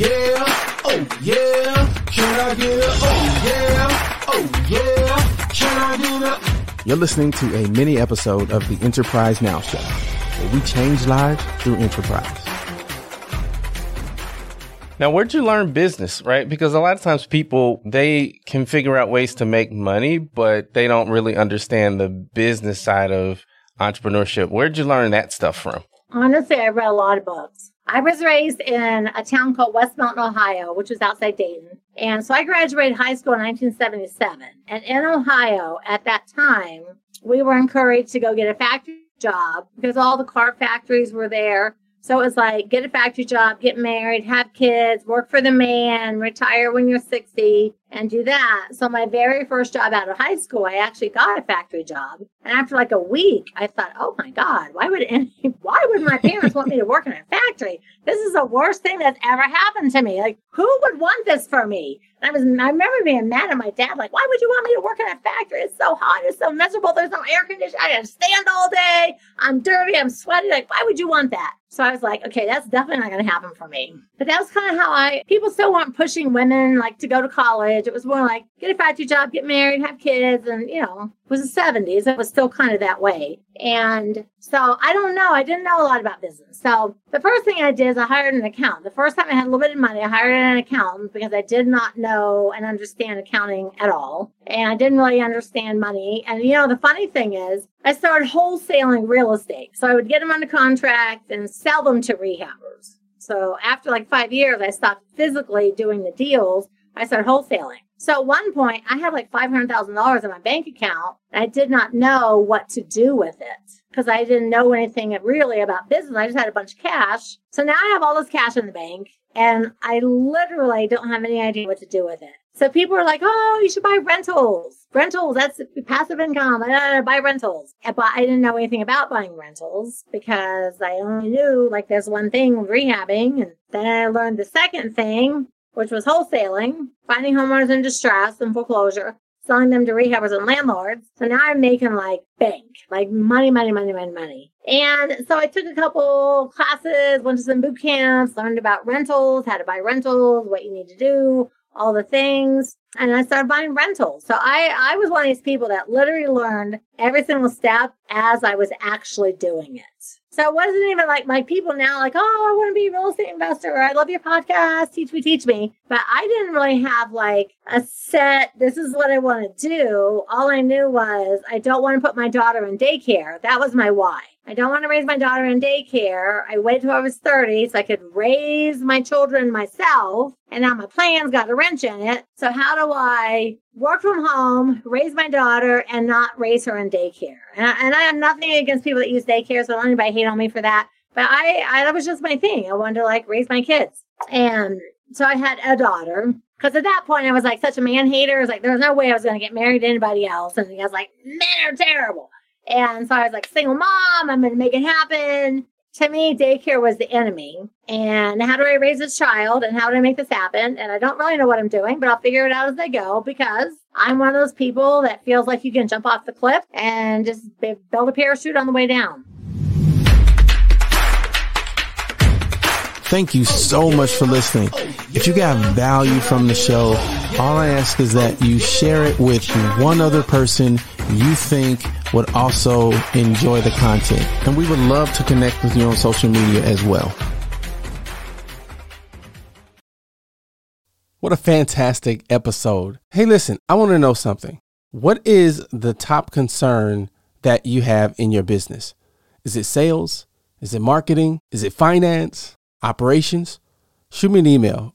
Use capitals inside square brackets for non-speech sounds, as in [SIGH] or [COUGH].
Yeah, oh yeah, can I get a oh yeah, oh yeah, can I get a You're listening to a mini episode of the Enterprise Now Show, where we change lives through enterprise. Now, where'd you learn business, right? Because a lot of times people, they can figure out ways to make money, but they don't really understand the business side of entrepreneurship. Where'd you learn that stuff from? Honestly, I read a lot of books. I was raised in a town called West Milton, Ohio, which is outside Dayton. And so I graduated high school in 1977. And in Ohio, at that time, we were encouraged to go get a factory job because all the car factories were there. So it was like get a factory job, get married, have kids, work for the man, retire when you're 60, and do that. So my very first job out of high school, I actually got a factory job. And after like a week, I thought, oh my God, why would any, [LAUGHS] why would my parents want me to work in a factory? This is the worst thing that's ever happened to me. Like, who would want this for me? And I was, I remember being mad at my dad, like, why would you want me to work in a factory? It's so hot, it's so miserable. There's no air conditioning. I gotta stand all day. I'm dirty. I'm sweaty. Like, why would you want that? So I was like, okay, that's definitely not going to happen for me. But that was kind of how I, people still weren't pushing women like to go to college. It was more like get a factory job, get married, have kids. And, you know, it was the 70s. It was still kind of that way. And so I don't know. I didn't know a lot about business. So the first thing I did is I hired an accountant. The first time I had a little bit of money, I hired an accountant because I did not know and understand accounting at all. And I didn't really understand money. And, you know, the funny thing is, I started wholesaling real estate. So I would get them under contract and sell them to rehabbers. So after like five years, I stopped physically doing the deals. I started wholesaling. So at one point, I had like $500,000 in my bank account. I did not know what to do with it because I didn't know anything really about business. I just had a bunch of cash. So now I have all this cash in the bank and I literally don't have any idea what to do with it. So people are like, oh, you should buy rentals. Rentals, that's passive income. Uh, buy rentals. But I didn't know anything about buying rentals because I only knew like there's one thing rehabbing. And then I learned the second thing, which was wholesaling, finding homeowners in distress and foreclosure, selling them to rehabbers and landlords. So now I'm making like bank, like money, money, money, money, money. And so I took a couple classes, went to some boot camps, learned about rentals, how to buy rentals, what you need to do, all the things. And I started buying rentals. So I, I was one of these people that literally learned every single step as I was actually doing it. So it wasn't even like my people now, like, oh, I want to be a real estate investor. Or I love your podcast. Teach me, teach me. But I didn't really have like a set, this is what I want to do. All I knew was I don't want to put my daughter in daycare. That was my why. I don't want to raise my daughter in daycare. I waited till I was 30 so I could raise my children myself. And now my plan's got a wrench in it. So how do I work from home, raise my daughter, and not raise her in daycare? And I, and I have nothing against people that use daycare, so don't anybody hate on me for that. But I, I that was just my thing. I wanted to like raise my kids. And so I had a daughter. Because at that point, I was like such a man hater. It was like, there was no way I was going to get married to anybody else. And I was like, men are terrible. And so I was like, single mom, I'm going to make it happen. To me, daycare was the enemy. And how do I raise this child and how do I make this happen? And I don't really know what I'm doing, but I'll figure it out as I go because I'm one of those people that feels like you can jump off the cliff and just build a parachute on the way down. Thank you so much for listening. If you got value from the show, all I ask is that you share it with one other person you think would also enjoy the content. And we would love to connect with you on social media as well. What a fantastic episode. Hey, listen, I want to know something. What is the top concern that you have in your business? Is it sales? Is it marketing? Is it finance? operations, shoot me an email,